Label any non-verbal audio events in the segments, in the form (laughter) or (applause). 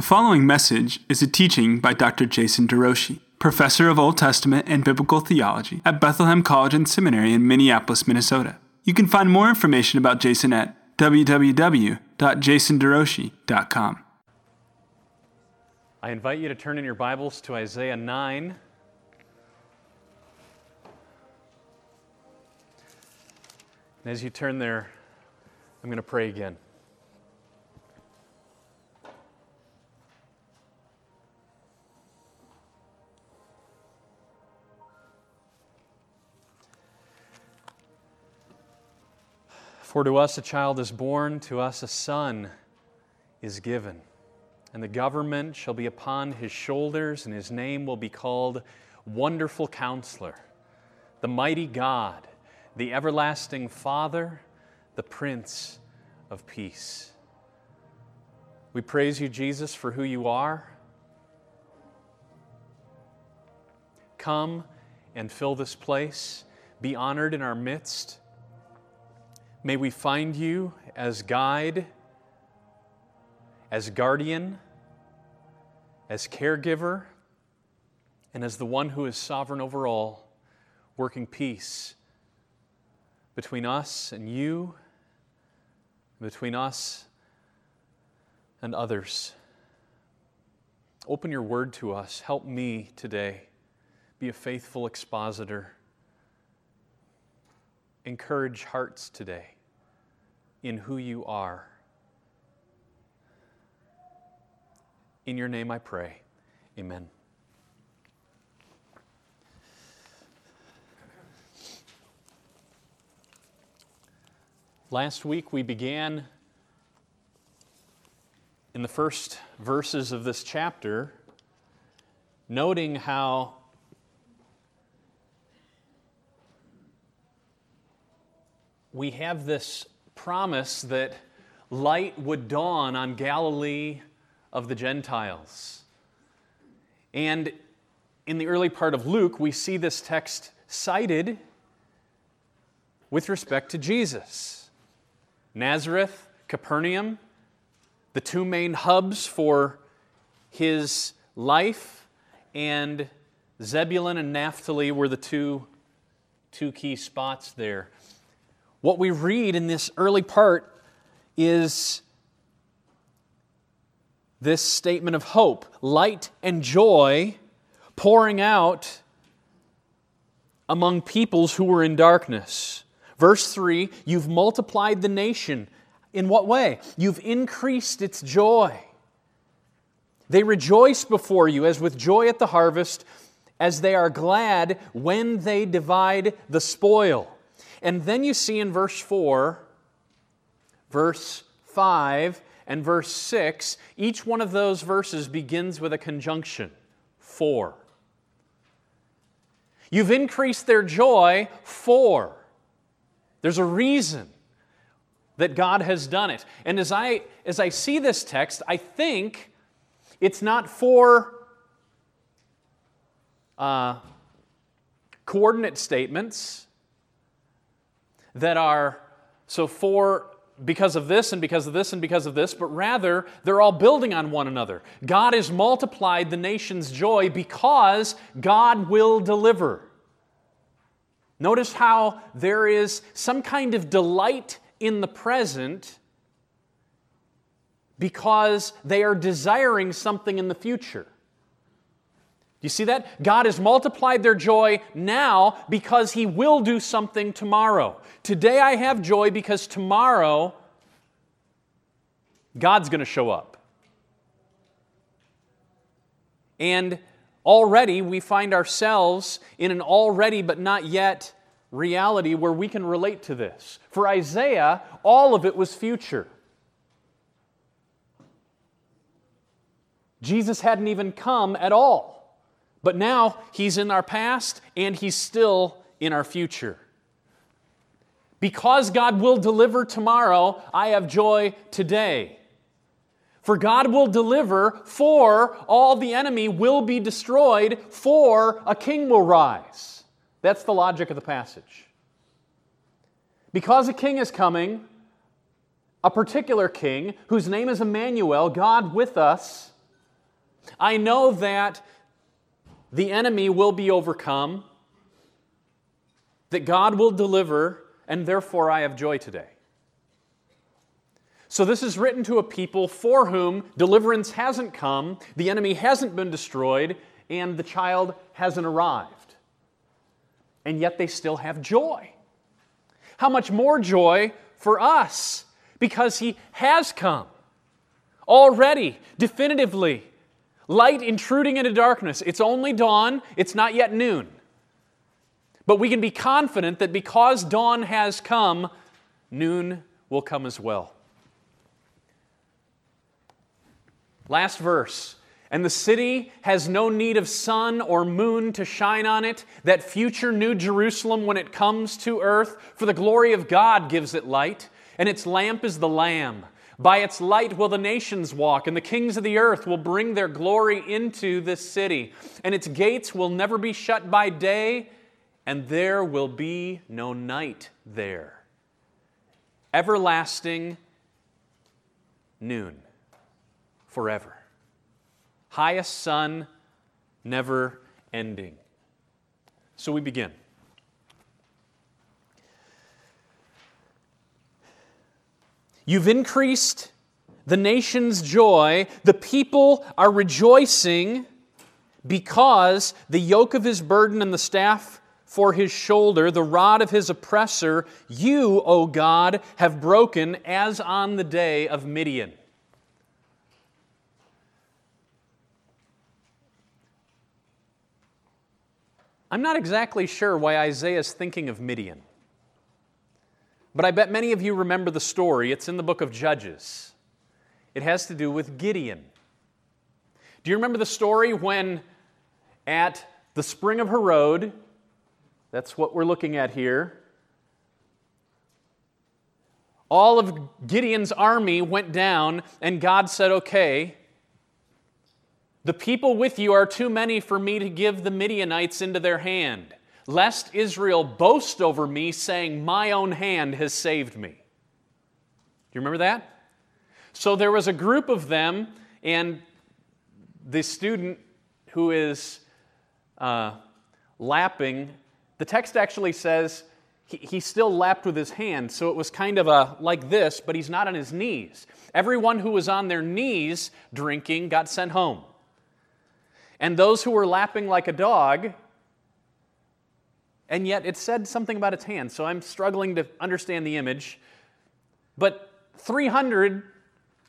The following message is a teaching by Dr. Jason DeRouchie, professor of Old Testament and Biblical Theology at Bethlehem College and Seminary in Minneapolis, Minnesota. You can find more information about Jason at www.jasonderouchie.com. I invite you to turn in your Bibles to Isaiah 9. And as you turn there, I'm going to pray again. For to us a child is born, to us a son is given. And the government shall be upon his shoulders, and his name will be called Wonderful Counselor, the Mighty God, the Everlasting Father, the Prince of Peace. We praise you, Jesus, for who you are. Come and fill this place. Be honored in our midst. May we find you as guide, as guardian, as caregiver, and as the one who is sovereign over all, working peace between us and you, between us and others. Open your word to us. Help me today be a faithful expositor encourage hearts today in who you are. In your name I pray. Amen. Last week we began in the first verses of this chapter noting how we have this promise that light would dawn on Galilee of the Gentiles. And in the early part of Luke, we see this text cited with respect to Jesus. Nazareth, Capernaum, the two main hubs for his life, and Zebulun and Naphtali were the two, two key spots there. What we read in this early part is this statement of hope light and joy pouring out among peoples who were in darkness. Verse 3 You've multiplied the nation. In what way? You've increased its joy. They rejoice before you as with joy at the harvest, as they are glad when they divide the spoil. And then you see in verse 4, verse 5, and verse 6, each one of those verses begins with a conjunction for. You've increased their joy for. There's a reason that God has done it. And as I, as I see this text, I think it's not for uh, coordinate statements that are so for because of this and because of this and because of this, but rather they're all building on one another. God has multiplied the nation's joy because God will deliver. Notice how there is some kind of delight in the present because they are desiring something in the future. Do you see that? God has multiplied their joy now because He will do something tomorrow. Today I have joy because tomorrow God's going to show up. And already we find ourselves in an already but not yet reality where we can relate to this. For Isaiah, all of it was future. Jesus hadn't even come at all. But now he's in our past and he's still in our future. Because God will deliver tomorrow, I have joy today. For God will deliver, for all the enemy will be destroyed, for a king will rise. That's the logic of the passage. Because a king is coming, a particular king, whose name is Emmanuel, God with us, I know that the enemy will be overcome, that God will deliver, and therefore I have joy today. So, this is written to a people for whom deliverance hasn't come, the enemy hasn't been destroyed, and the child hasn't arrived. And yet they still have joy. How much more joy for us because he has come already, definitively. Light intruding into darkness. It's only dawn, it's not yet noon. But we can be confident that because dawn has come, noon will come as well. Last verse. And the city has no need of sun or moon to shine on it, that future New Jerusalem when it comes to earth, for the glory of God gives it light, and its lamp is the Lamb. By its light will the nations walk, and the kings of the earth will bring their glory into this city. And its gates will never be shut by day, and there will be no night there. Everlasting noon forever. Highest sun, never ending. So we begin. You've increased the nation's joy. The people are rejoicing because the yoke of his burden and the staff for his shoulder, the rod of his oppressor, you, O God, have broken as on the day of Midian. I'm not exactly sure why Isaiah is thinking of Midian. But I bet many of you remember the story. It's in the book of Judges. It has to do with Gideon. Do you remember the story when at the spring of Harod, that's what we're looking at here, all of Gideon's army went down, and God said, Okay, the people with you are too many for me to give the Midianites into their hand, lest Israel boast over me, saying, My own hand has saved me. Do you remember that? So there was a group of them, and the student who is uh, lapping, the text actually says he, he still lapped with his hand, so it was kind of a like this, but he's not on his knees. Everyone who was on their knees drinking got sent home. And those who were lapping like a dog, and yet it said something about its hand, so I'm struggling to understand the image. But 300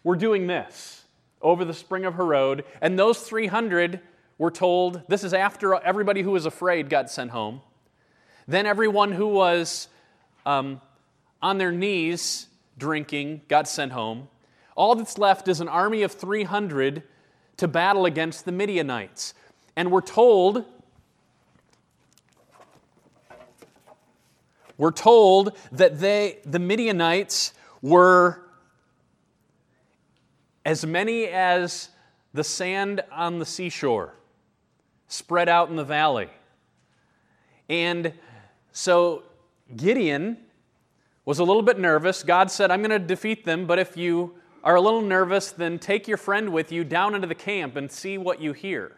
were doing this over the spring of Harod, and those 300 were told this is after everybody who was afraid got sent home. Then everyone who was um, on their knees drinking got sent home. All that's left is an army of 300 to battle against the Midianites. And we're told we're told that they the Midianites were as many as the sand on the seashore spread out in the valley. And so Gideon was a little bit nervous. God said, I'm going to defeat them, but if you are a little nervous, then take your friend with you down into the camp and see what you hear.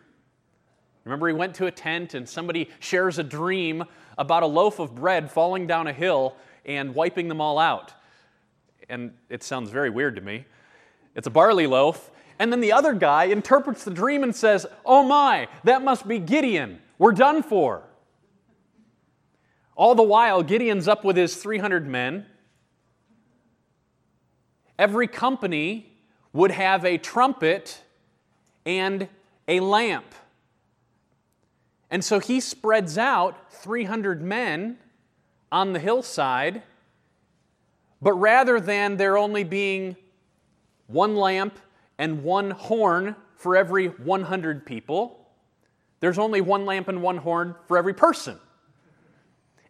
Remember, he went to a tent and somebody shares a dream about a loaf of bread falling down a hill and wiping them all out. And it sounds very weird to me. It's a barley loaf. And then the other guy interprets the dream and says, Oh my, that must be Gideon. We're done for. All the while, Gideon's up with his 300 men every company would have a trumpet and a lamp. And so he spreads out 300 men on the hillside, but rather than there only being one lamp and one horn for every 100 people, there's only one lamp and one horn for every person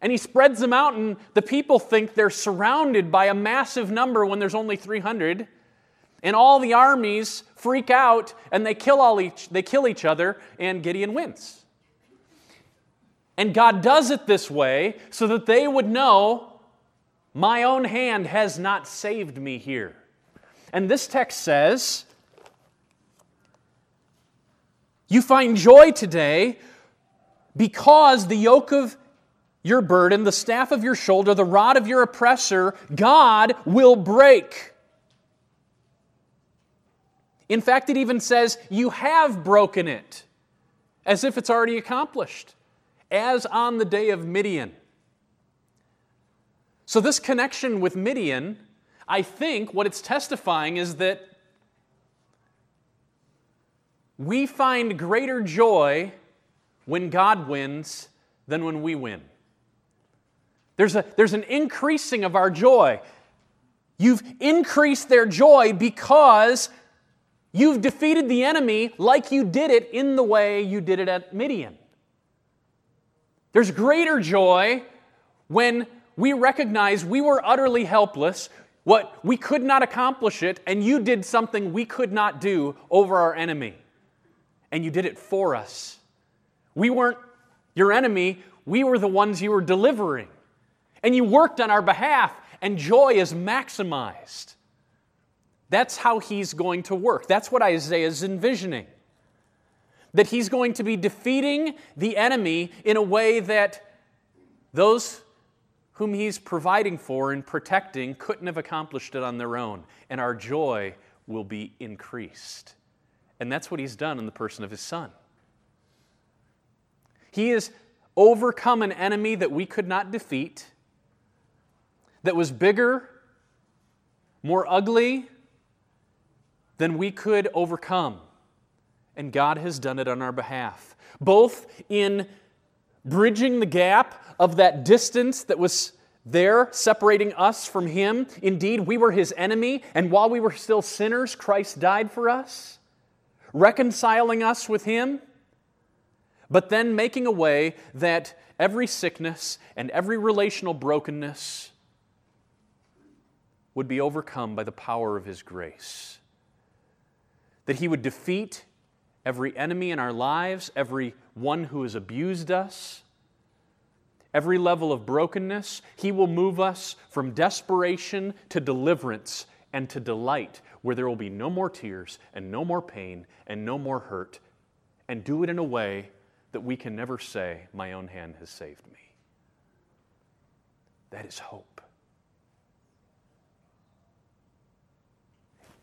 and he spreads them out, and the people think they're surrounded by a massive number when there's only 300. And all the armies freak out and they kill, all each, they kill each other, and Gideon wins. And God does it this way so that they would know my own hand has not saved me here. And this text says, You find joy today because the yoke of your burden, the staff of your shoulder, the rod of your oppressor, God will break. In fact, it even says, You have broken it, as if it's already accomplished, as on the day of Midian. So, this connection with Midian, I think what it's testifying is that we find greater joy when God wins than when we win. There's, a, there's an increasing of our joy. You've increased their joy because you've defeated the enemy like you did it in the way you did it at Midian. There's greater joy when we recognize we were utterly helpless, what we could not accomplish it, and you did something we could not do over our enemy. And you did it for us. We weren't your enemy, we were the ones you were delivering. And you worked on our behalf, and joy is maximized. That's how he's going to work. That's what Isaiah is envisioning. That he's going to be defeating the enemy in a way that those whom he's providing for and protecting couldn't have accomplished it on their own. And our joy will be increased. And that's what he's done in the person of his son. He has overcome an enemy that we could not defeat that was bigger, more ugly than we could overcome. And God has done it on our behalf, both in bridging the gap of that distance that was there separating us from Him. Indeed, we were His enemy, and while we were still sinners, Christ died for us, reconciling us with Him, but then making a way that every sickness and every relational brokenness would be overcome by the power of His grace. That He would defeat every enemy in our lives, every one who has abused us, every level of brokenness. He will move us from desperation to deliverance and to delight, where there will be no more tears and no more pain and no more hurt, and do it in a way that we can never say, My own hand has saved me. That is hope.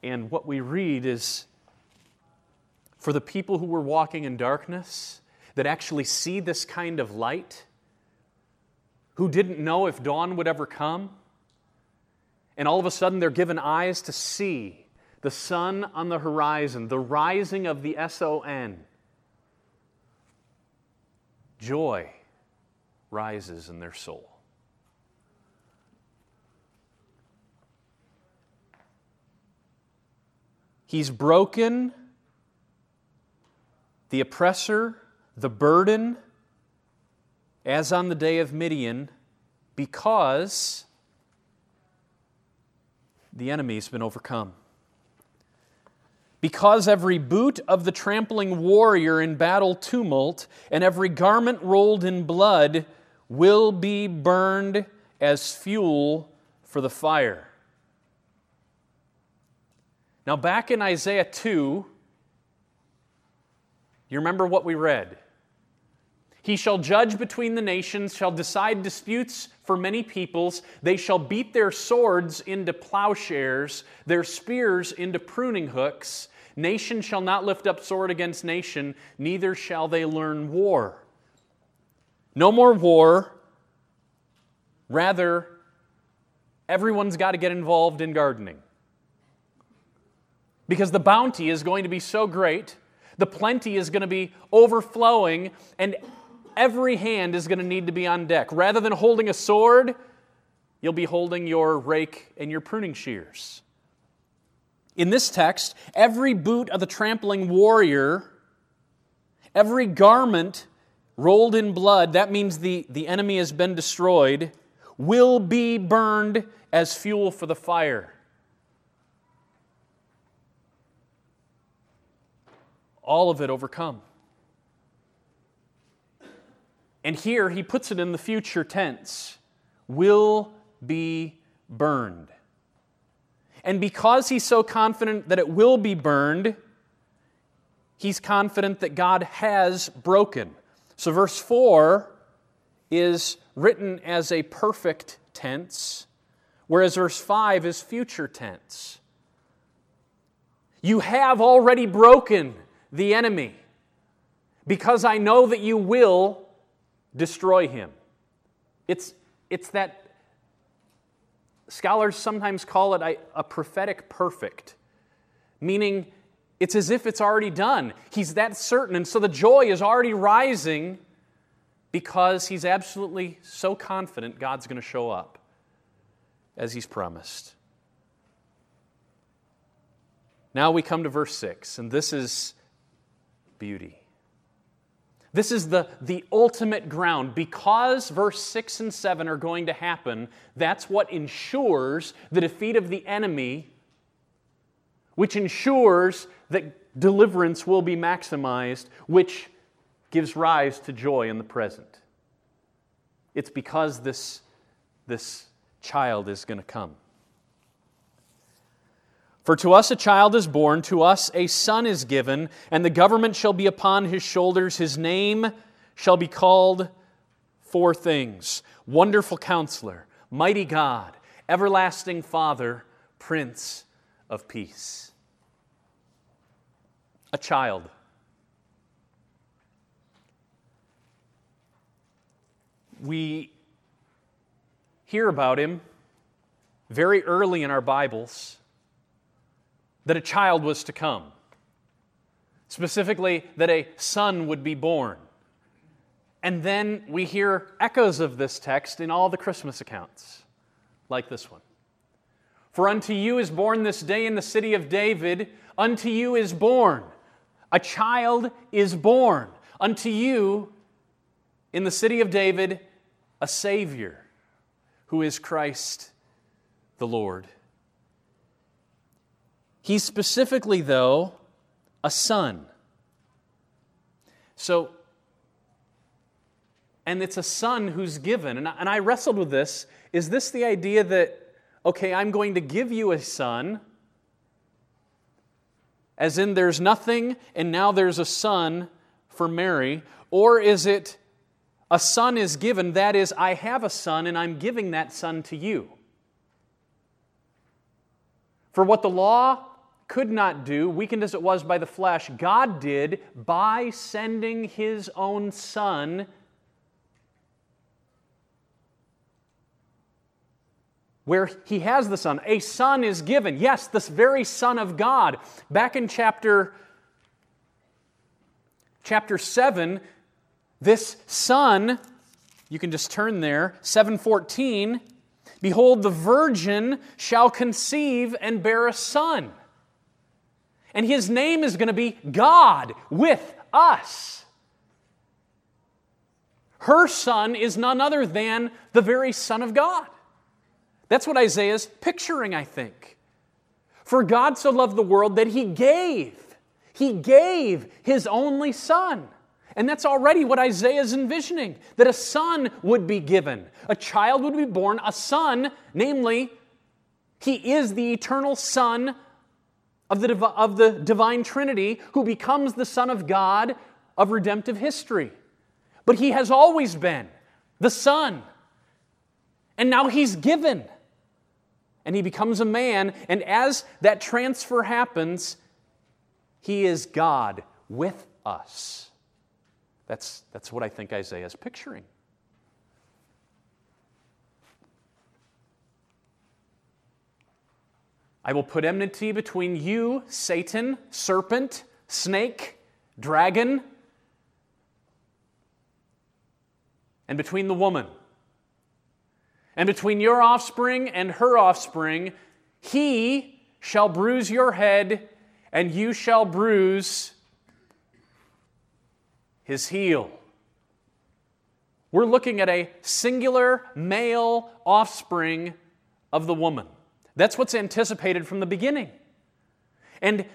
And what we read is for the people who were walking in darkness, that actually see this kind of light, who didn't know if dawn would ever come, and all of a sudden they're given eyes to see the sun on the horizon, the rising of the S O N. Joy rises in their soul. He's broken the oppressor, the burden, as on the day of Midian, because the enemy's been overcome. Because every boot of the trampling warrior in battle tumult and every garment rolled in blood will be burned as fuel for the fire. Now, back in Isaiah 2, you remember what we read? He shall judge between the nations, shall decide disputes for many peoples. They shall beat their swords into plowshares, their spears into pruning hooks. Nation shall not lift up sword against nation, neither shall they learn war. No more war. Rather, everyone's got to get involved in gardening because the bounty is going to be so great, the plenty is going to be overflowing, and every hand is going to need to be on deck. Rather than holding a sword, you'll be holding your rake and your pruning shears. In this text, every boot of the trampling warrior, every garment rolled in blood, that means the, the enemy has been destroyed, will be burned as fuel for the fire. All of it overcome. And here he puts it in the future tense will be burned. And because he's so confident that it will be burned, he's confident that God has broken. So, verse 4 is written as a perfect tense, whereas verse 5 is future tense. You have already broken the enemy because I know that you will destroy him. It's, it's that, scholars sometimes call it a, a prophetic perfect, meaning it's as if it's already done. He's that certain, and so the joy is already rising because he's absolutely so confident God's going to show up as he's promised. Now we come to verse 6, and this is beauty. This is the, the ultimate ground. Because verse 6 and 7 are going to happen, that's what ensures the defeat of the enemy, which ensures that deliverance will be maximized, which gives rise to joy in the present. It's because this, this child is going to come. For to us a child is born, to us a son is given, and the government shall be upon his shoulders. His name shall be called four things Wonderful Counselor, Mighty God, Everlasting Father, Prince of Peace. A child. We hear about him very early in our Bibles that a child was to come, specifically, that a son would be born. And then we hear echoes of this text in all the Christmas accounts, like this one. For unto you is born this day in the city of David, unto you is born. A child is born. Unto you in the city of David, a Savior who is Christ the Lord. He's specifically, though, a son. So, and it's a son who's given. And I, and I wrestled with this. Is this the idea that, okay, I'm going to give you a son, as in there's nothing and now there's a son for Mary? Or is it a son is given, that is, I have a son and I'm giving that son to you? For what the law could not do, weakened as it was by the flesh, God did by sending His own Son. Where he has the Son. A Son is given. Yes, this very Son of God. Back in chapter, chapter 7, this Son, you can just turn there, 714. Behold, the virgin shall conceive and bear a son and his name is going to be God with us. Her son is none other than the very Son of God. That's what Isaiah is picturing, I think. For God so loved the world that he gave, he gave his only Son. And that's already what Isaiah is envisioning that a son would be given, a child would be born, a son, namely, he is the eternal Son of the, of the divine Trinity who becomes the Son of God of redemptive history. But he has always been the Son. And now he's given. And he becomes a man. And as that transfer happens, he is God with us. That's, that's what I think Isaiah is picturing. I will put enmity between you, Satan, serpent, snake, dragon, and between the woman. And between your offspring and her offspring, he shall bruise your head, and you shall bruise his heel. We're looking at a singular male offspring of the woman. That's what's anticipated from the beginning. And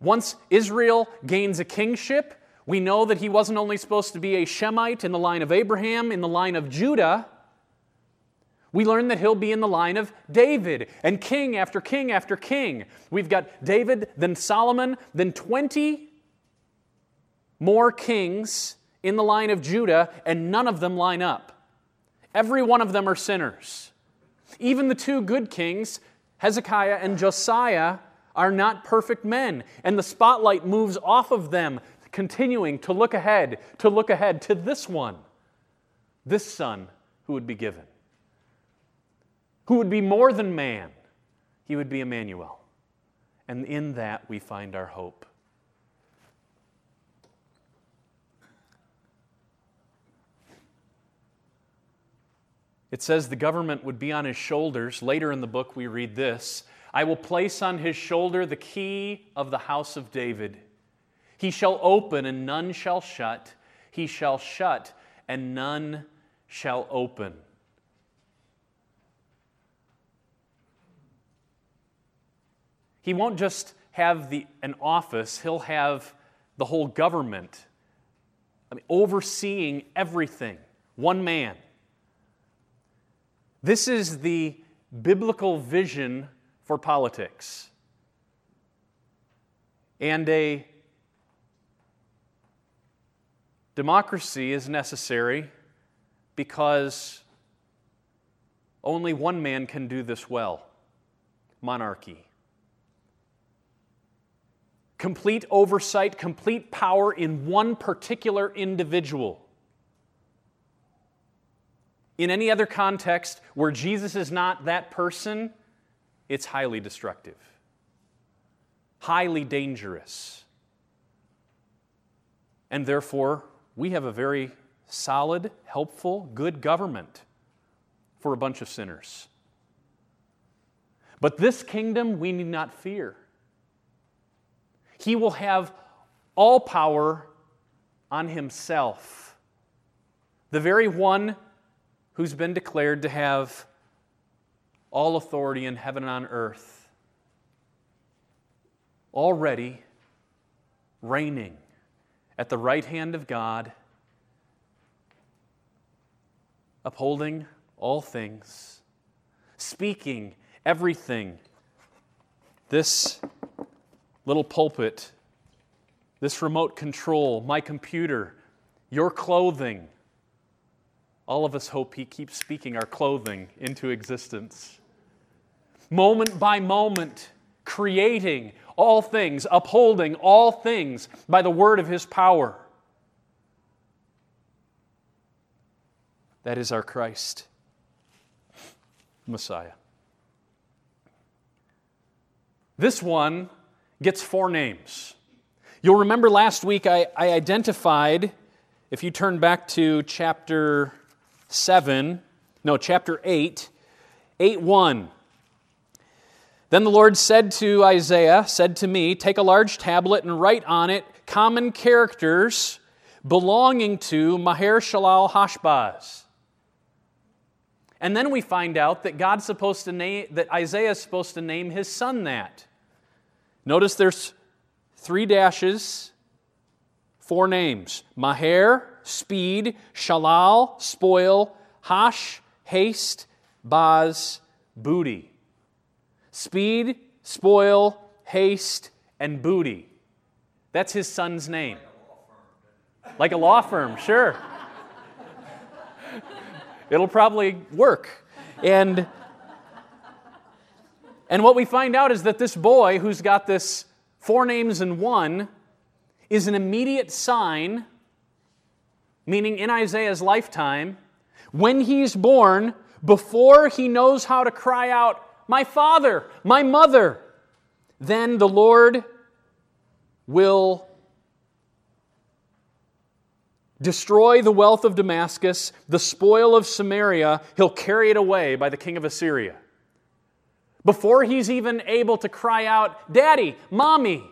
once Israel gains a kingship, we know that he wasn't only supposed to be a Shemite in the line of Abraham, in the line of Judah. We learn that he'll be in the line of David and king after king after king. We've got David, then Solomon, then 20 more kings in the line of Judah, and none of them line up. Every one of them are sinners. Even the two good kings, Hezekiah and Josiah, are not perfect men, and the spotlight moves off of them, continuing to look ahead, to look ahead to this one, this son who would be given, who would be more than man. He would be Emmanuel. And in that we find our hope. It says the government would be on his shoulders. Later in the book, we read this I will place on his shoulder the key of the house of David. He shall open, and none shall shut. He shall shut, and none shall open. He won't just have the, an office, he'll have the whole government I mean, overseeing everything. One man. This is the biblical vision for politics. And a democracy is necessary because only one man can do this well monarchy. Complete oversight, complete power in one particular individual. In any other context where Jesus is not that person, it's highly destructive, highly dangerous. And therefore, we have a very solid, helpful, good government for a bunch of sinners. But this kingdom we need not fear. He will have all power on himself. The very one who's been declared to have all authority in heaven and on earth, already reigning at the right hand of God, upholding all things, speaking everything. This little pulpit, this remote control, my computer, your clothing. All of us hope He keeps speaking our clothing into existence moment by moment, creating all things, upholding all things by the word of his power. That is our Christ, Messiah. This one gets four names. You'll remember last week I, I identified, if you turn back to chapter 7, no, chapter 8, 8 1. Then the Lord said to Isaiah, said to me, Take a large tablet and write on it common characters belonging to Maher Shalal Hashbaz. And then we find out that God's supposed to name, that Isaiah is supposed to name his son that. Notice there's three dashes, four names Maher, speed, Shalal, spoil, Hash, haste, Baz, booty. Speed, spoil, haste, and booty. That's his son's name. Like a law firm, sure. It'll probably work. And, and what we find out is that this boy who's got this four names in one is an immediate sign, meaning in Isaiah's lifetime, when he's born, before he knows how to cry out, my father, my mother, then the Lord will destroy the wealth of Damascus, the spoil of Samaria, he'll carry it away by the king of Assyria. Before he's even able to cry out, Daddy, Mommy,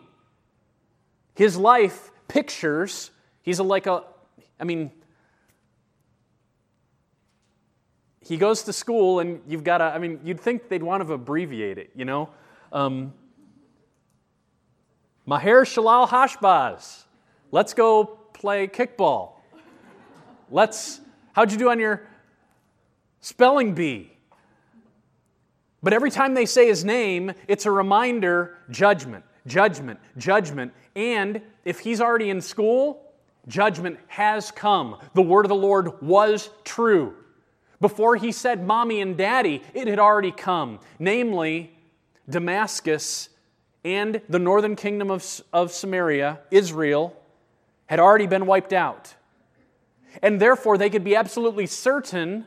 his life pictures, he's a, like a, I mean, he goes to school and you've got to, I mean, you'd think they'd want to abbreviate it, you know? Um, Maher Shalal Hashbaz. Let's go play kickball. Let's, how'd you do on your spelling bee? But every time they say his name, it's a reminder judgment, judgment, judgment. And if he's already in school, Judgment has come. The word of the Lord was true. Before he said mommy and daddy, it had already come. Namely, Damascus and the northern kingdom of, of Samaria, Israel, had already been wiped out. And therefore, they could be absolutely certain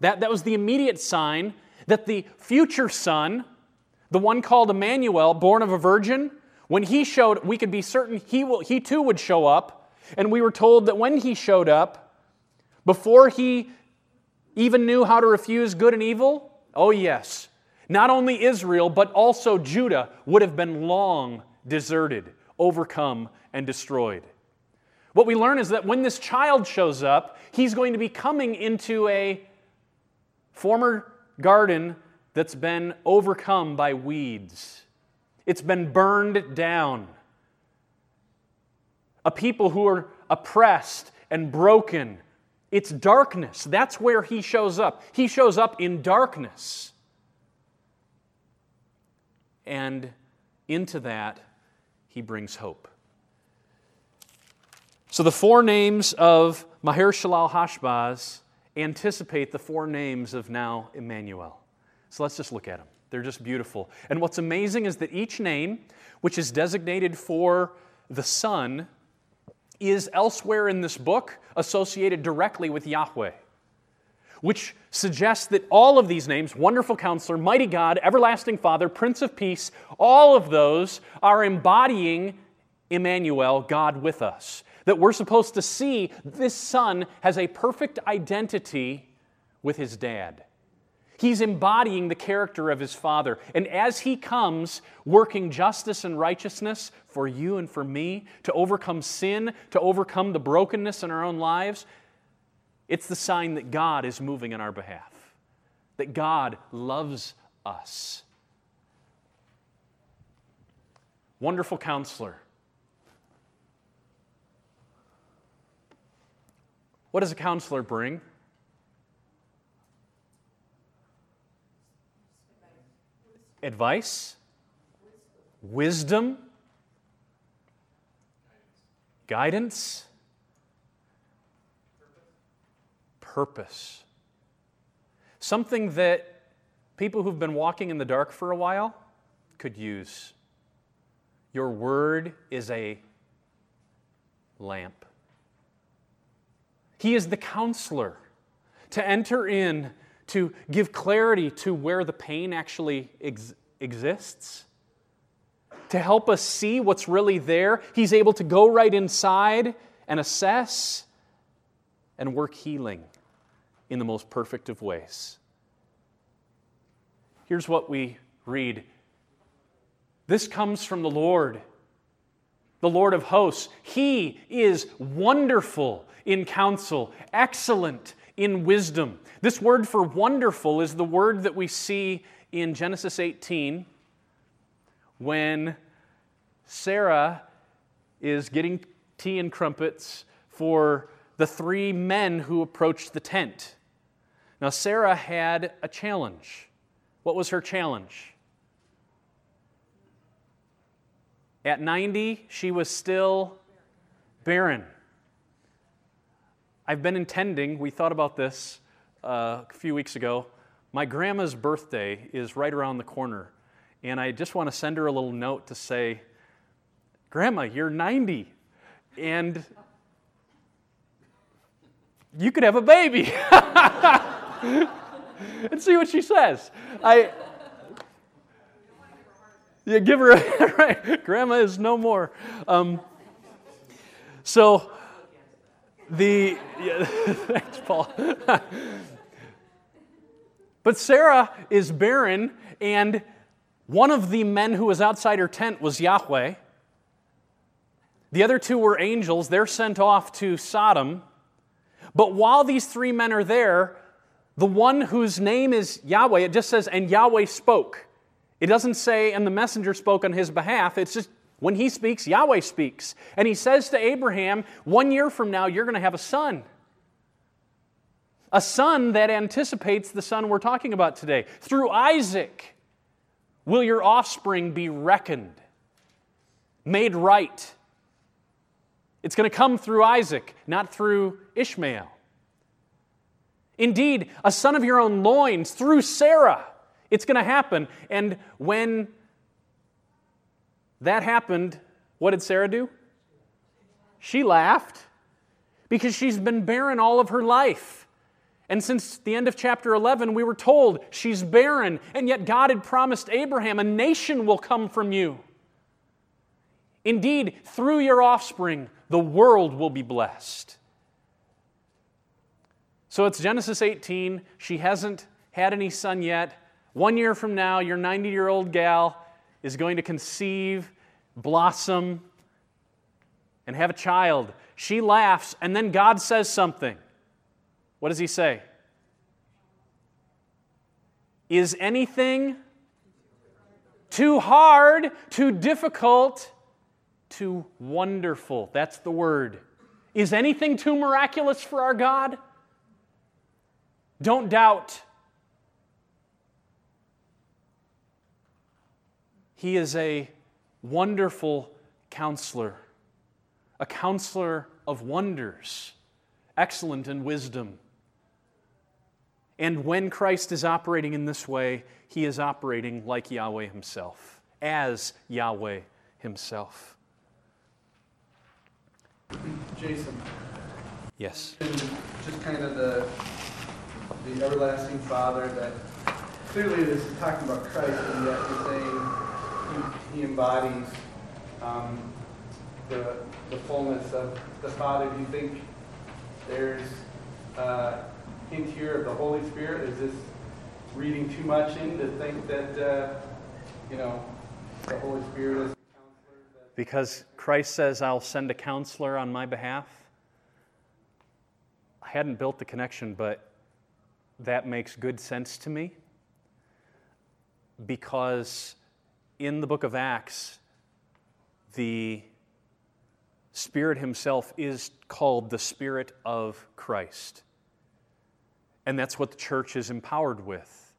that that was the immediate sign that the future son, the one called Emmanuel, born of a virgin, when he showed, we could be certain he, will, he too would show up. And we were told that when he showed up, before he even knew how to refuse good and evil, oh yes, not only Israel, but also Judah would have been long deserted, overcome, and destroyed. What we learn is that when this child shows up, he's going to be coming into a former garden that's been overcome by weeds. It's been burned down. A people who are oppressed and broken. It's darkness. That's where he shows up. He shows up in darkness. And into that, he brings hope. So the four names of Maher Shalal Hashbaz anticipate the four names of now Emmanuel. So let's just look at them. They're just beautiful. And what's amazing is that each name, which is designated for the Son, is elsewhere in this book associated directly with Yahweh, which suggests that all of these names Wonderful Counselor, Mighty God, Everlasting Father, Prince of Peace all of those are embodying Emmanuel, God with us. That we're supposed to see this son has a perfect identity with his dad. He's embodying the character of his father. And as he comes, working justice and righteousness for you and for me, to overcome sin, to overcome the brokenness in our own lives, it's the sign that God is moving in our behalf, that God loves us. Wonderful counselor. What does a counselor bring? Advice, wisdom, guidance, purpose. Something that people who've been walking in the dark for a while could use. Your word is a lamp. He is the counselor to enter in, to give clarity to where the pain actually ex- exists, to help us see what's really there. He's able to go right inside and assess and work healing in the most perfect of ways. Here's what we read This comes from the Lord, the Lord of hosts. He is wonderful in counsel, excellent in wisdom. This word for wonderful is the word that we see in Genesis 18 when Sarah is getting tea and crumpets for the three men who approached the tent. Now, Sarah had a challenge. What was her challenge? At 90, she was still barren. I've been intending, we thought about this uh, a few weeks ago. My grandma's birthday is right around the corner, and I just want to send her a little note to say, Grandma, you're 90, and you could have a baby. (laughs) and see what she says. I. Yeah, give her a, (laughs) right. Grandma is no more. Um, so the yeah, (laughs) thanks, Paul. but Sarah is barren, and one of the men who was outside her tent was Yahweh. The other two were angels. They're sent off to Sodom. But while these three men are there, the one whose name is Yahweh, it just says, and Yahweh spoke. It doesn't say, and the messenger spoke on his behalf. It's just when he speaks, Yahweh speaks. And he says to Abraham, One year from now, you're going to have a son. A son that anticipates the son we're talking about today. Through Isaac will your offspring be reckoned, made right. It's going to come through Isaac, not through Ishmael. Indeed, a son of your own loins through Sarah. It's going to happen. And when that happened, what did Sarah do? She laughed because she's been barren all of her life. And since the end of chapter 11, we were told she's barren, and yet God had promised Abraham, a nation will come from you. Indeed, through your offspring, the world will be blessed. So it's Genesis 18. She hasn't had any son yet. One year from now, your 90 year old gal is going to conceive, blossom, and have a child. She laughs, and then God says something. What does he say? Is anything too hard, too difficult, too wonderful? That's the word. Is anything too miraculous for our God? Don't doubt. He is a wonderful counselor, a counselor of wonders, excellent in wisdom. And when Christ is operating in this way, he is operating like Yahweh himself, as Yahweh himself. Jason. Yes. Just kind of the the everlasting Father that clearly is talking about Christ, and yet you're saying he embodies um, the, the fullness of the Father. Do you think there's a hint here of the Holy Spirit? Is this reading too much in to think that, uh, you know, the Holy Spirit is because Christ says, I'll send a counselor on my behalf. I hadn't built the connection, but that makes good sense to me because in the book of Acts, the Spirit Himself is called the Spirit of Christ. And that's what the church is empowered with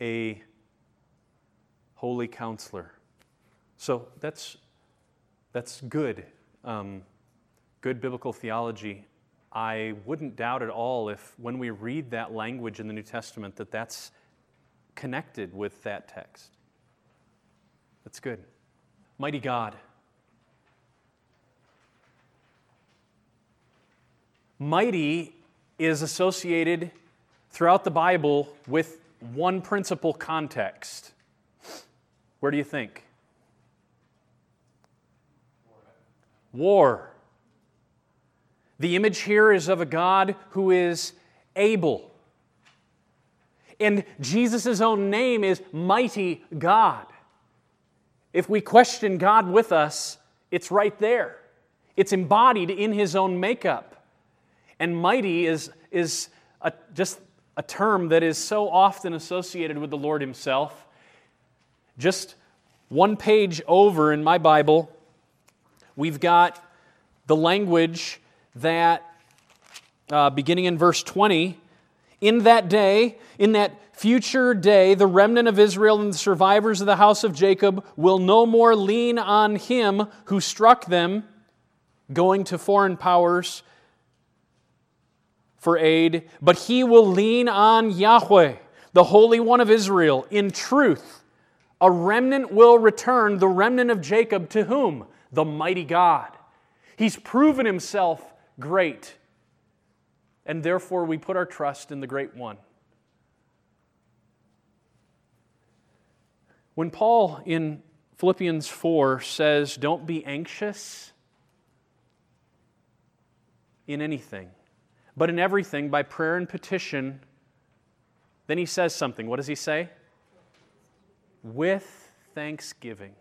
a holy counselor. So that's, that's good, um, good biblical theology. I wouldn't doubt at all if, when we read that language in the New Testament, that that's connected with that text. That's good. Mighty God. Mighty is associated throughout the Bible with one principal context. Where do you think? War. The image here is of a God who is able. And Jesus' own name is Mighty God. If we question God with us, it's right there. It's embodied in His own makeup. And mighty is, is a, just a term that is so often associated with the Lord Himself. Just one page over in my Bible, we've got the language that, uh, beginning in verse 20, in that day, in that future day, the remnant of Israel and the survivors of the house of Jacob will no more lean on him who struck them, going to foreign powers for aid, but he will lean on Yahweh, the Holy One of Israel, in truth. A remnant will return, the remnant of Jacob, to whom? The mighty God. He's proven himself great. And therefore, we put our trust in the great one. When Paul in Philippians 4 says, Don't be anxious in anything, but in everything by prayer and petition, then he says something. What does he say? With thanksgiving.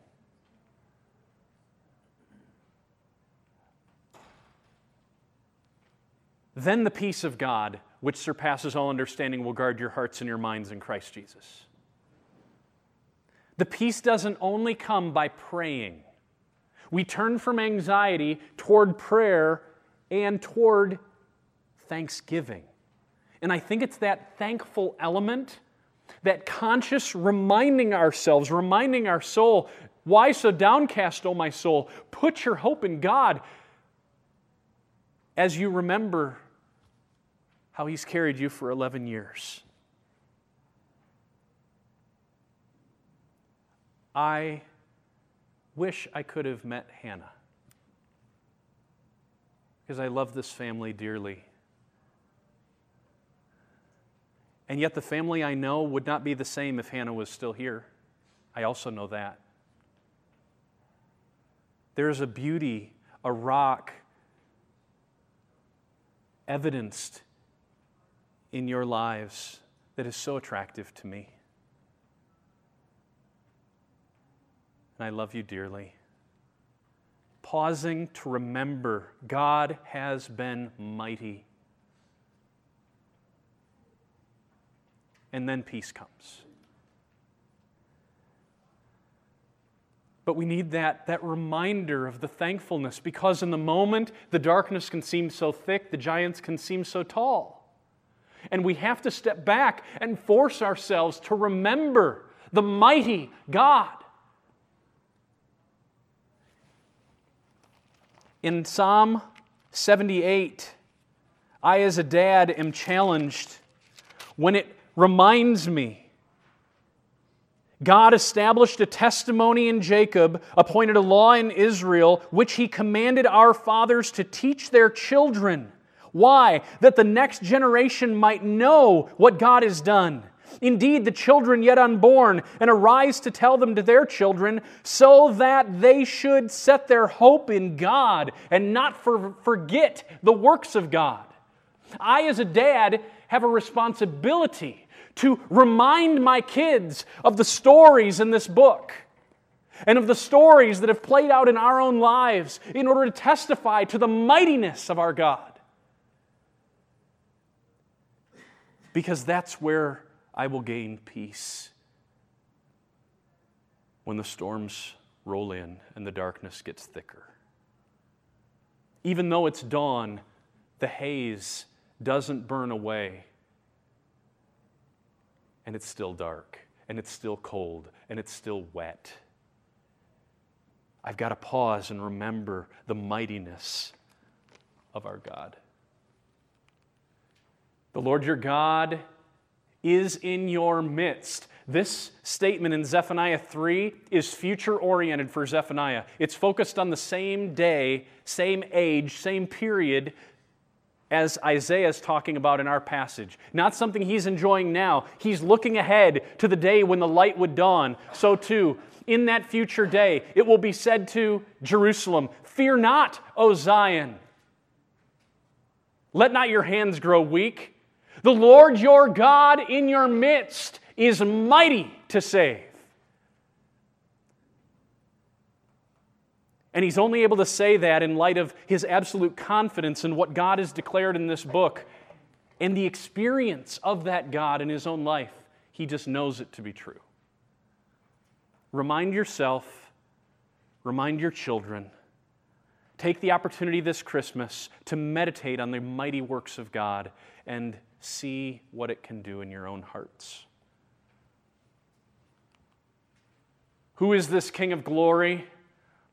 Then the peace of God, which surpasses all understanding, will guard your hearts and your minds in Christ Jesus. The peace doesn't only come by praying. We turn from anxiety toward prayer and toward thanksgiving. And I think it's that thankful element, that conscious reminding ourselves, reminding our soul, why so downcast, O my soul? Put your hope in God. as you remember how He's carried you for 11 years. I wish I could have met Hannah because I love this family dearly. And yet, the family I know would not be the same if Hannah was still here. I also know that. There is a beauty, a rock, evidenced in your lives that is so attractive to me. And I love you dearly. Pausing to remember God has been mighty. And then peace comes. But we need that, that reminder of the thankfulness because in the moment, the darkness can seem so thick, the giants can seem so tall. And we have to step back and force ourselves to remember the mighty God. In Psalm 78, I, as a dad, am challenged when it reminds me God established a testimony in Jacob, appointed a law in Israel, which he commanded our fathers to teach their children. Why? That the next generation might know what God has done. Indeed, the children yet unborn, and arise to tell them to their children, so that they should set their hope in God and not for, forget the works of God. I, as a dad, have a responsibility to remind my kids of the stories in this book and of the stories that have played out in our own lives in order to testify to the mightiness of our God. Because that's where I will gain peace when the storms roll in and the darkness gets thicker. Even though it's dawn, the haze doesn't burn away and it's still dark, and it's still cold, and it's still wet. I've got to pause and remember the mightiness of our God. The Lord your God is in your midst. This statement in Zephaniah 3 is future oriented for Zephaniah. It's focused on the same day, same age, same period as Isaiah is talking about in our passage. Not something he's enjoying now. He's looking ahead to the day when the light would dawn. So, too, in that future day, it will be said to Jerusalem Fear not, O Zion. Let not your hands grow weak. The Lord your God in your midst is mighty to save. And he's only able to say that in light of his absolute confidence in what God has declared in this book and the experience of that God in his own life. He just knows it to be true. Remind yourself, remind your children. Take the opportunity this Christmas to meditate on the mighty works of God and see what it can do in your own hearts. Who is this King of glory?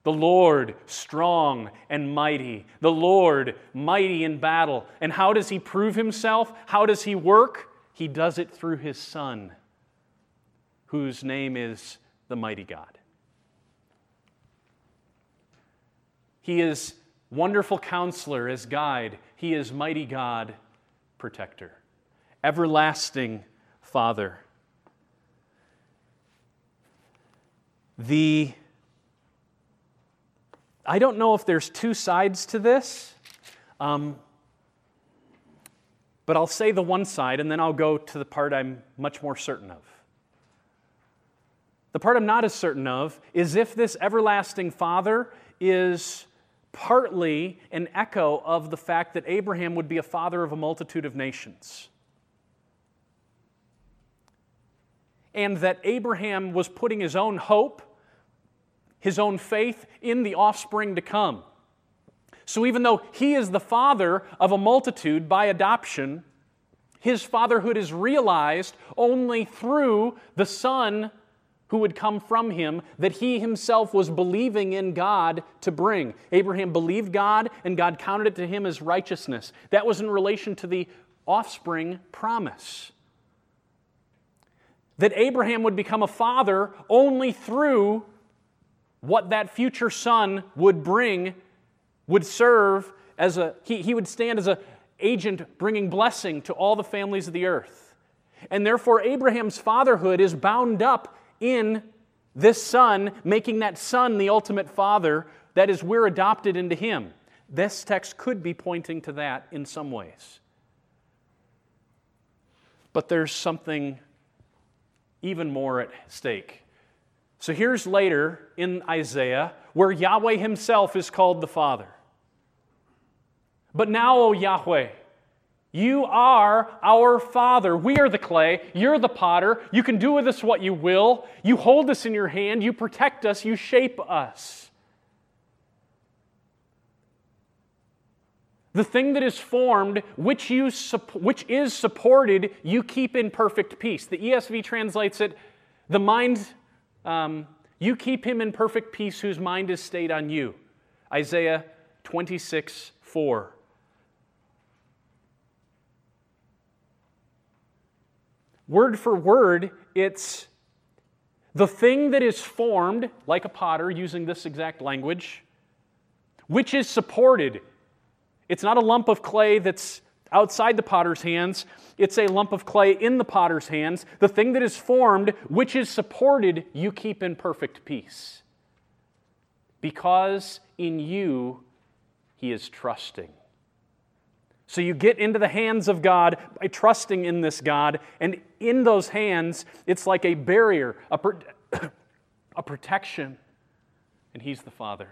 The Lord, strong and mighty. The Lord, mighty in battle. And how does he prove himself? How does he work? He does it through his Son, whose name is the mighty God. He is wonderful counselor as guide, he is mighty God, protector, everlasting Father. The I don't know if there's two sides to this, um, but I'll say the one side and then I'll go to the part I'm much more certain of. The part I'm not as certain of is if this everlasting Father is partly an echo of the fact that Abraham would be a father of a multitude of nations. And that Abraham was putting his own hope his own faith in the offspring to come. So even though he is the father of a multitude by adoption, his fatherhood is realized only through the son who would come from him that he himself was believing in God to bring. Abraham believed God, and God counted it to him as righteousness. That was in relation to the offspring promise. That Abraham would become a father only through what that future son would bring, would serve as a, he, he would stand as an agent bringing blessing to all the families of the earth. And therefore, Abraham's fatherhood is bound up in this son, making that son the ultimate father. That is, we're adopted into him. This text could be pointing to that in some ways. But there's something even more at stake. So here's later in Isaiah where Yahweh himself is called the Father. But now, O Yahweh, you are our Father. We are the clay. You're the potter. You can do with us what you will. You hold us in your hand. You protect us. You shape us. The thing that is formed, which, you, which is supported, you keep in perfect peace. The ESV translates it the mind, um, you keep him in perfect peace whose mind is stayed on you. Isaiah 26, 4. Word for word, it's the thing that is formed, like a potter, using this exact language, which is supported. It's not a lump of clay that's outside the potter's hands, it's a lump of clay in the potter's hands. The thing that is formed, which is supported, you keep in perfect peace. Because in you, he is trusting. So you get into the hands of God by trusting in this God, and in those hands, it's like a barrier, a, pro- (coughs) a protection. And He's the Father.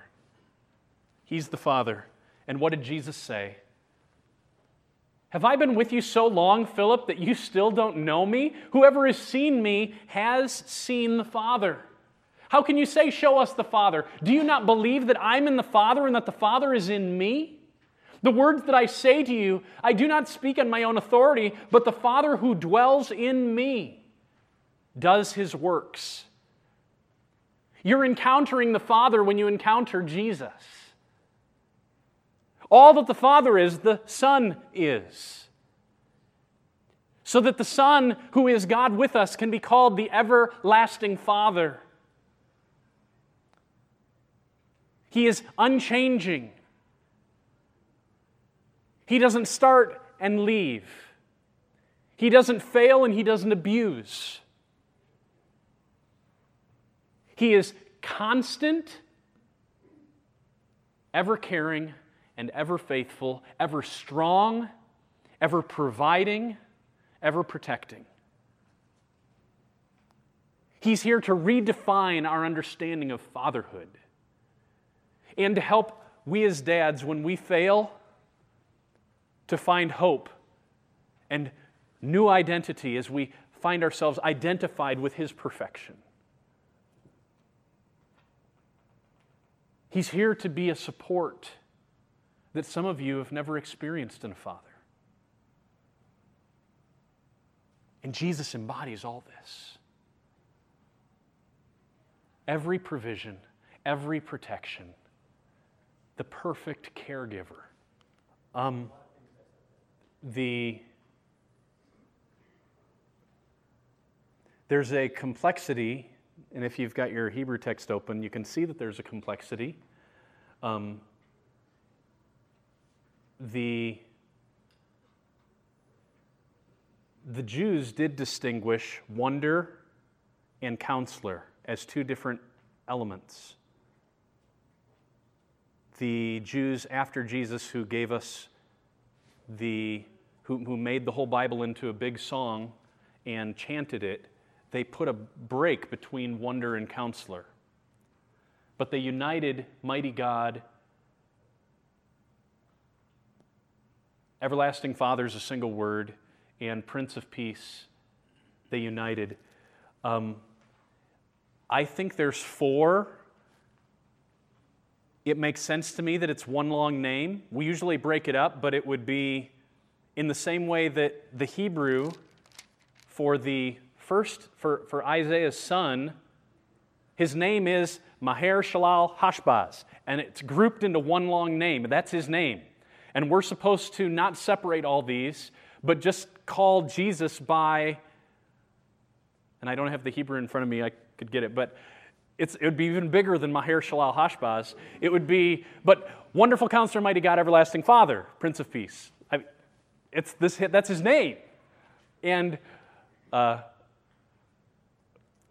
He's the Father. And what did Jesus say? Have I been with you so long, Philip, that you still don't know me? Whoever has seen me has seen the Father. How can you say, Show us the Father? Do you not believe that I'm in the Father and that the Father is in me? The words that I say to you, I do not speak on my own authority, but the Father who dwells in me does his works. You're encountering the Father when you encounter Jesus. All that the Father is, the Son is. So that the Son, who is God with us, can be called the everlasting Father. He is unchanging. He doesn't start and leave. He doesn't fail and he doesn't abuse. He is constant, ever caring, and ever faithful, ever strong, ever providing, ever protecting. He's here to redefine our understanding of fatherhood and to help we as dads, when we fail, to find hope and new identity as we find ourselves identified with His perfection. He's here to be a support that some of you have never experienced in a father. And Jesus embodies all this. Every provision, every protection, the perfect caregiver. Um, the there's a complexity, and if you've got your Hebrew text open, you can see that there's a complexity. Um, the the Jews did distinguish wonder and counselor as two different elements. The Jews after Jesus who gave us the, who, who made the whole Bible into a big song and chanted it, they put a break between wonder and counselor. But they united mighty God. Everlasting Father is a single word, and Prince of Peace, they united. Um, I think there's four it makes sense to me that it's one long name. We usually break it up, but it would be in the same way that the Hebrew for the first, for, for Isaiah's son, His name is Maher Shalal Hashbaz, and it's grouped into one long name. That's his name. And we're supposed to not separate all these, but just call Jesus by, and I don't have the Hebrew in front of me, I could get it, but it would be even bigger than Maher Shalal Hashbaz. It would be, but Wonderful Counselor, Mighty God, Everlasting Father, Prince of Peace. I, it's this, that's his name. And uh,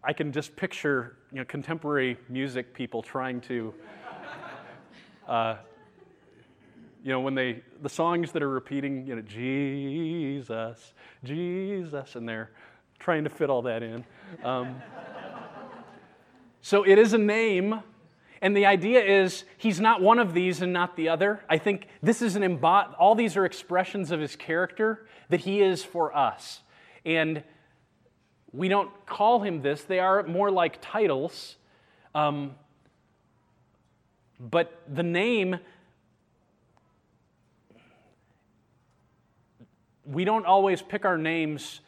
I can just picture you know, contemporary music people trying to, uh, you know, when they, the songs that are repeating, you know, Jesus, Jesus, and they're trying to fit all that in. Um, so it is a name, and the idea is he's not one of these and not the other. I think this is an embod, all these are expressions of his character that he is for us. And we don't call him this, they are more like titles. Um, but the name, we don't always pick our names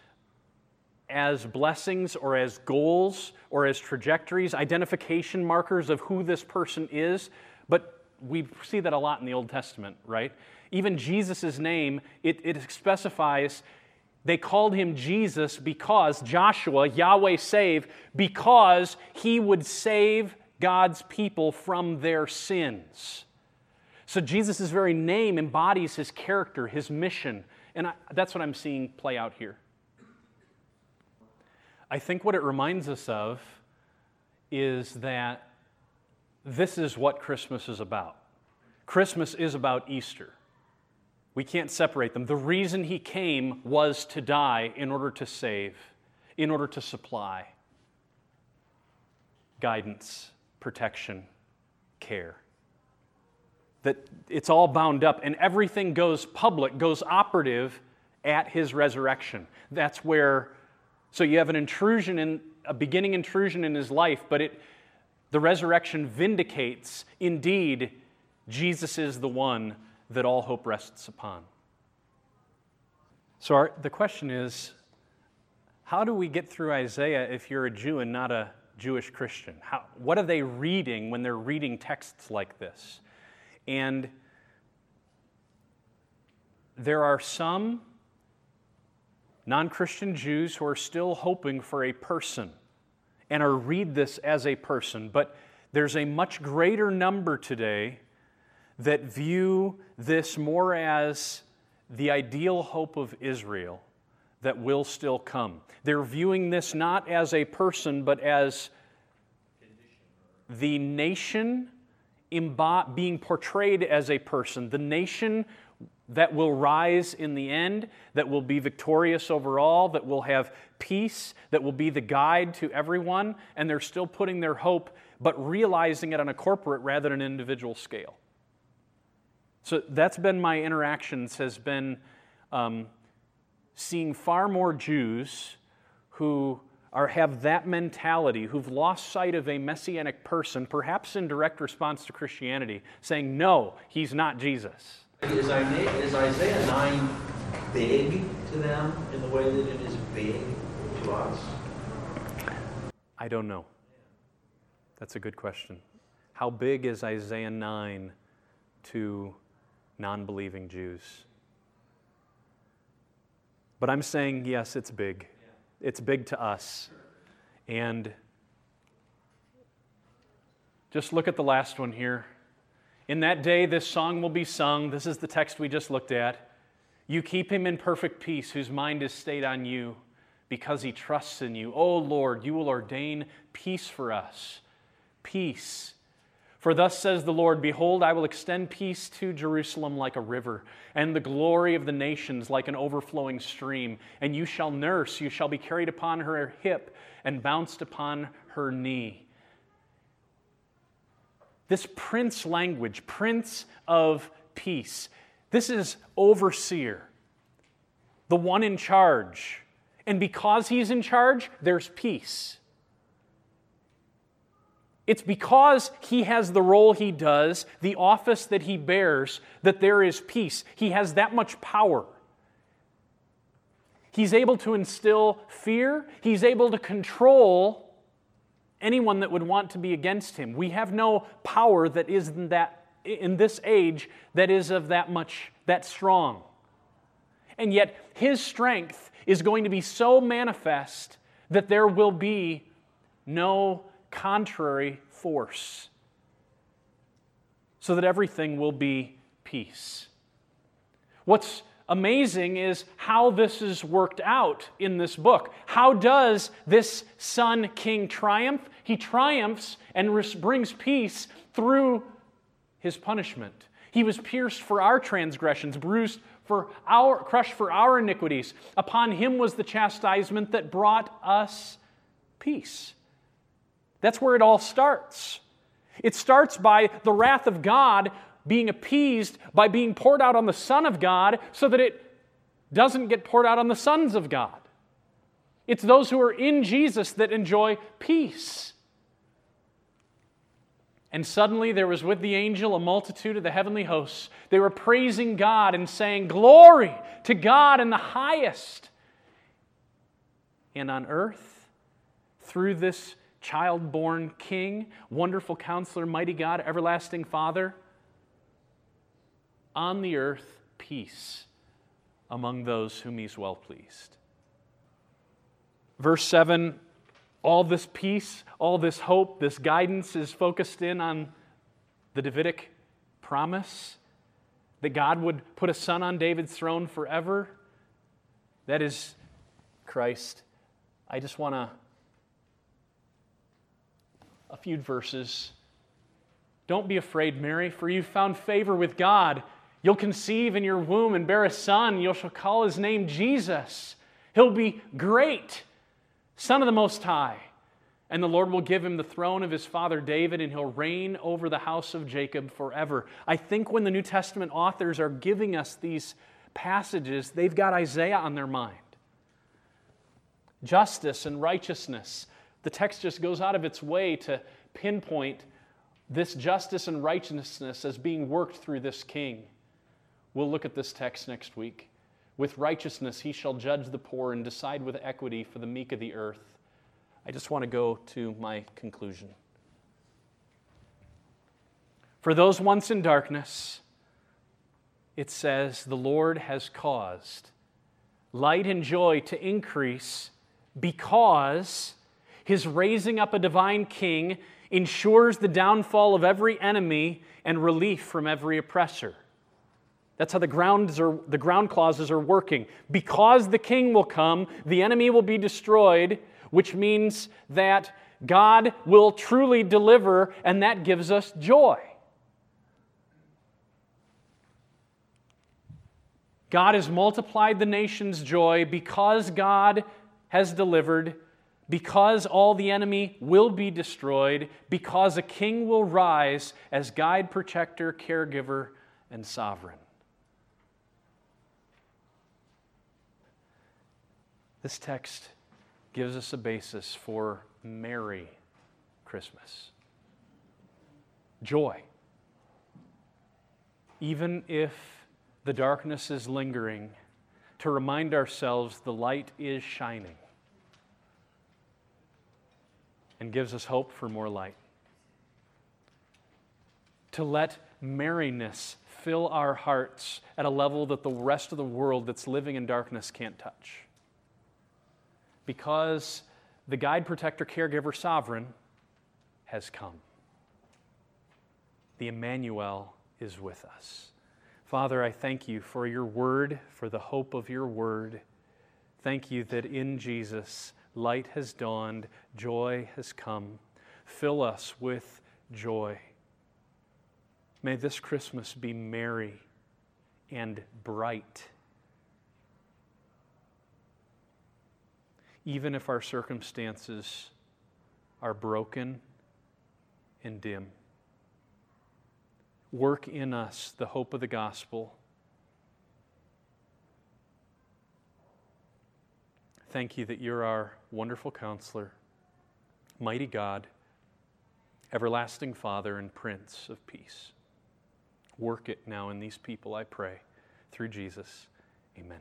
as blessings or as goals or as trajectories, identification markers of who this person is. But we see that a lot in the Old Testament, right? Even Jesus' name, it, it specifies they called him Jesus because Joshua, Yahweh save, because he would save God's people from their sins. So Jesus' very name embodies his character, his mission. And I, that's what I'm seeing play out here. I think what it reminds us of is that this is what Christmas is about. Christmas is about Easter. We can't separate them. The reason he came was to die in order to save, in order to supply guidance, protection, care. That it's all bound up and everything goes public, goes operative at his resurrection. That's where, so you have an intrusion in, a beginning intrusion in his life, but it, the resurrection vindicates indeed Jesus is the one that all hope rests upon. So, our, the question is how do we get through Isaiah if you're a Jew and not a Jewish Christian? How, what are they reading when they're reading texts like this? And there are some non Christian Jews who are still hoping for a person and are read this as a person, but there's a much greater number today that view this more as the ideal hope of Israel that will still come. They're viewing this not as a person, but as the nation being portrayed as a person, the nation that will rise in the end, that will be victorious over all, that will have peace, that will be the guide to everyone, and they're still putting their hope, but realizing it on a corporate rather than an individual scale. So that's been my interactions, has been um, seeing far more Jews who are, have that mentality, who've lost sight of a messianic person, perhaps in direct response to Christianity, saying, no, he's not Jesus. Is Isaiah 9 big to them in the way that it is big to us? I don't know. That's a good question. How big is Isaiah 9 to non believing Jews. But I'm saying, yes, it's big. It's big to us. And just look at the last one here. In that day, this song will be sung. This is the text we just looked at. You keep him in perfect peace, whose mind is stayed on you, because he trusts in you. Oh Lord, you will ordain peace for us. Peace for thus says the Lord Behold, I will extend peace to Jerusalem like a river, and the glory of the nations like an overflowing stream. And you shall nurse, you shall be carried upon her hip, and bounced upon her knee. This prince language, prince of peace, this is overseer, the one in charge. And because he's in charge, there's peace. It's because he has the role he does, the office that he bears, that there is peace. He has that much power. He's able to instill fear, he's able to control anyone that would want to be against him. We have no power that is in, that, in this age that is of that much, that strong. And yet, his strength is going to be so manifest that there will be no contrary force, so that everything will be peace. What's amazing is how this is worked out in this book. How does this son king triumph? He triumphs and brings peace through his punishment. He was pierced for our transgressions, bruised for our crushed for our iniquities. Upon him was the chastisement that brought us peace. That's where it all starts. It starts by the wrath of God being appeased by being poured out on the Son of God so that it doesn't get poured out on the sons of God. It's those who are in Jesus that enjoy peace. And suddenly there was with the angel a multitude of the heavenly hosts. They were praising God and saying, Glory to God in the highest. And on earth, through this child born King, wonderful counselor, mighty God, everlasting Father, on the earth, peace among those whom he's well pleased. Verse 7 all this peace, all this hope, this guidance is focused in on the Davidic promise that God would put a son on David's throne forever. That is Christ. I just want to, a few verses. Don't be afraid, Mary, for you've found favor with God. You'll conceive in your womb and bear a son. You shall call his name Jesus. He'll be great Son of the Most High. And the Lord will give him the throne of his father David, and he'll reign over the house of Jacob forever. I think when the New Testament authors are giving us these passages, they've got Isaiah on their mind. Justice and righteousness. The text just goes out of its way to pinpoint this justice and righteousness as being worked through this king. We'll look at this text next week. With righteousness he shall judge the poor and decide with equity for the meek of the earth. I just want to go to my conclusion. For those once in darkness, it says, The Lord has caused light and joy to increase because his raising up a divine king ensures the downfall of every enemy and relief from every oppressor. That's how the, grounds are, the ground clauses are working. Because the king will come, the enemy will be destroyed, which means that God will truly deliver, and that gives us joy. God has multiplied the nation's joy because God has delivered, because all the enemy will be destroyed, because a king will rise as guide, protector, caregiver, and sovereign. This text gives us a basis for Merry Christmas. Joy. Even if the darkness is lingering, to remind ourselves the light is shining and gives us hope for more light. To let merriness fill our hearts at a level that the rest of the world that's living in darkness can't touch because the guide, protector, caregiver, sovereign has come. The Emmanuel is with us. Father, I thank you for your word, for the hope of your word. Thank you that in Jesus light has dawned, joy has come. Fill us with joy. May this Christmas be merry and bright. even if our circumstances are broken and dim. Work in us the hope of the gospel. Thank you that you're our wonderful counselor, mighty God, everlasting Father, and Prince of Peace. Work it now in these people, I pray, through Jesus. Amen.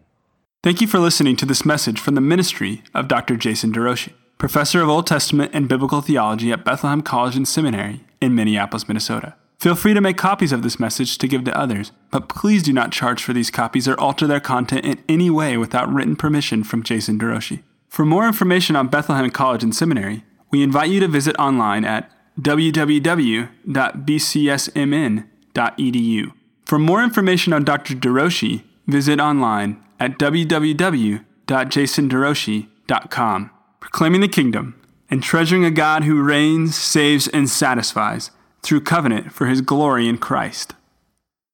Thank you for listening to this message from the ministry of Dr. Jason DeRouchie. professor of Old Testament and Biblical Theology at Bethlehem College and Seminary in Minneapolis, Minnesota. Feel free to make copies of this message to give to others, but please do not charge for these copies or alter their content in any way without written permission from Jason DeRouchie. For more information on Bethlehem College and Seminary, we invite you to visit online at www.bcsmn.edu. For more information on Dr. DeRouchie, visit online at www.jasonderouchie.com. Proclaiming the kingdom and treasuring a God who reigns, saves, and satisfies through covenant for his glory in Christ.